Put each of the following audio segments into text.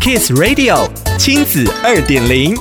Kiss Radio 亲子二点零，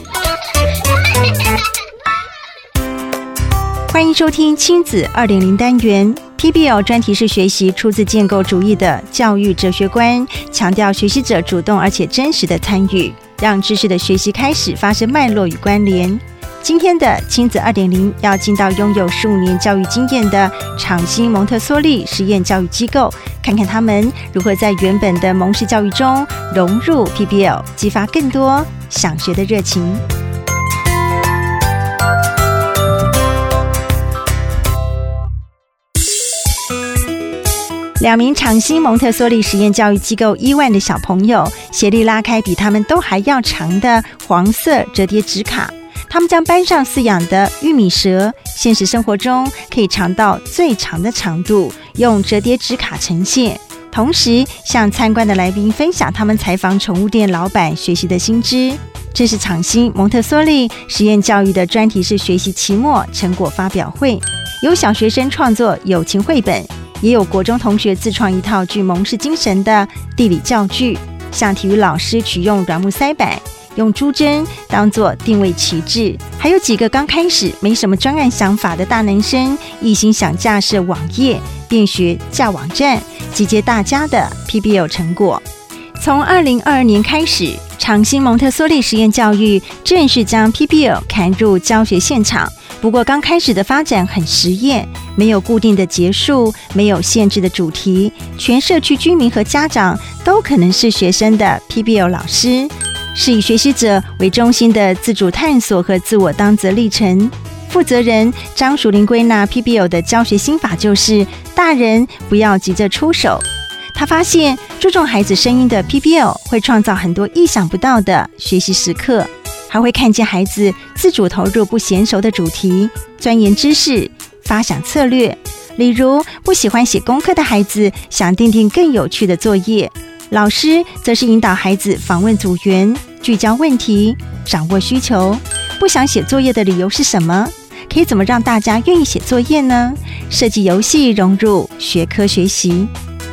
欢迎收听亲子二点零单元。PBL 专题式学习出自建构主义的教育哲学观，强调学习者主动而且真实的参与，让知识的学习开始发生脉络与关联。今天的亲子二点零要进到拥有十五年教育经验的长兴蒙特梭利实验教育机构，看看他们如何在原本的蒙氏教育中融入 PBL，激发更多想学的热情。两名长兴蒙特梭利实验教育机构伊万的小朋友，协力拉开比他们都还要长的黄色折叠纸卡。他们将班上饲养的玉米蛇，现实生活中可以长到最长的长度，用折叠纸卡呈现，同时向参观的来宾分享他们采访宠物店老板学习的新知。这是厂新蒙特梭利实验教育的专题式学习期末成果发表会，有小学生创作友情绘本，也有国中同学自创一套具蒙氏精神的地理教具，向体育老师取用软木塞板。用珠针当做定位旗帜，还有几个刚开始没什么专案想法的大男生，一心想架设网页，便学架网站，集结大家的 PBL 成果。从二零二二年开始，长兴蒙特梭利实验教育正式将 PBL 砍入教学现场。不过刚开始的发展很实验，没有固定的结束，没有限制的主题，全社区居民和家长都可能是学生的 PBL 老师。是以学习者为中心的自主探索和自我当责历程。负责人张淑玲归纳 PBL 的教学心法就是：大人不要急着出手。他发现注重孩子声音的 PBL 会创造很多意想不到的学习时刻，还会看见孩子自主投入不娴熟的主题，钻研知识，发想策略。例如，不喜欢写功课的孩子想订定更有趣的作业，老师则是引导孩子访问组员。聚焦问题，掌握需求。不想写作业的理由是什么？可以怎么让大家愿意写作业呢？设计游戏融入学科学习。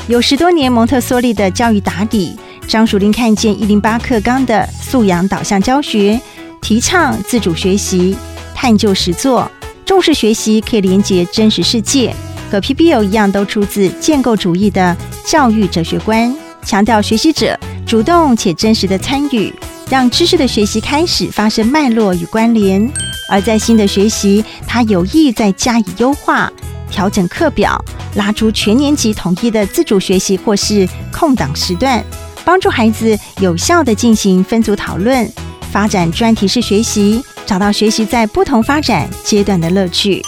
有十多年蒙特梭利的教育打底，张淑玲看见一零八课纲的素养导向教学，提倡自主学习、探究实作，重视学习可以连接真实世界，和 PBL 一样，都出自建构主义的教育哲学观，强调学习者主动且真实的参与。让知识的学习开始发生脉络与关联，而在新的学习，他有意再加以优化、调整课表，拉出全年级统一的自主学习或是空档时段，帮助孩子有效地进行分组讨论，发展专题式学习，找到学习在不同发展阶段的乐趣。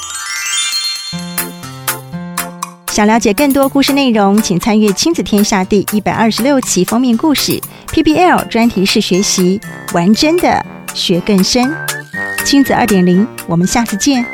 想了解更多故事内容，请参阅《亲子天下》第一百二十六期封面故事。PBL 专题式学习，玩真的学更深。亲子二点零，我们下次见。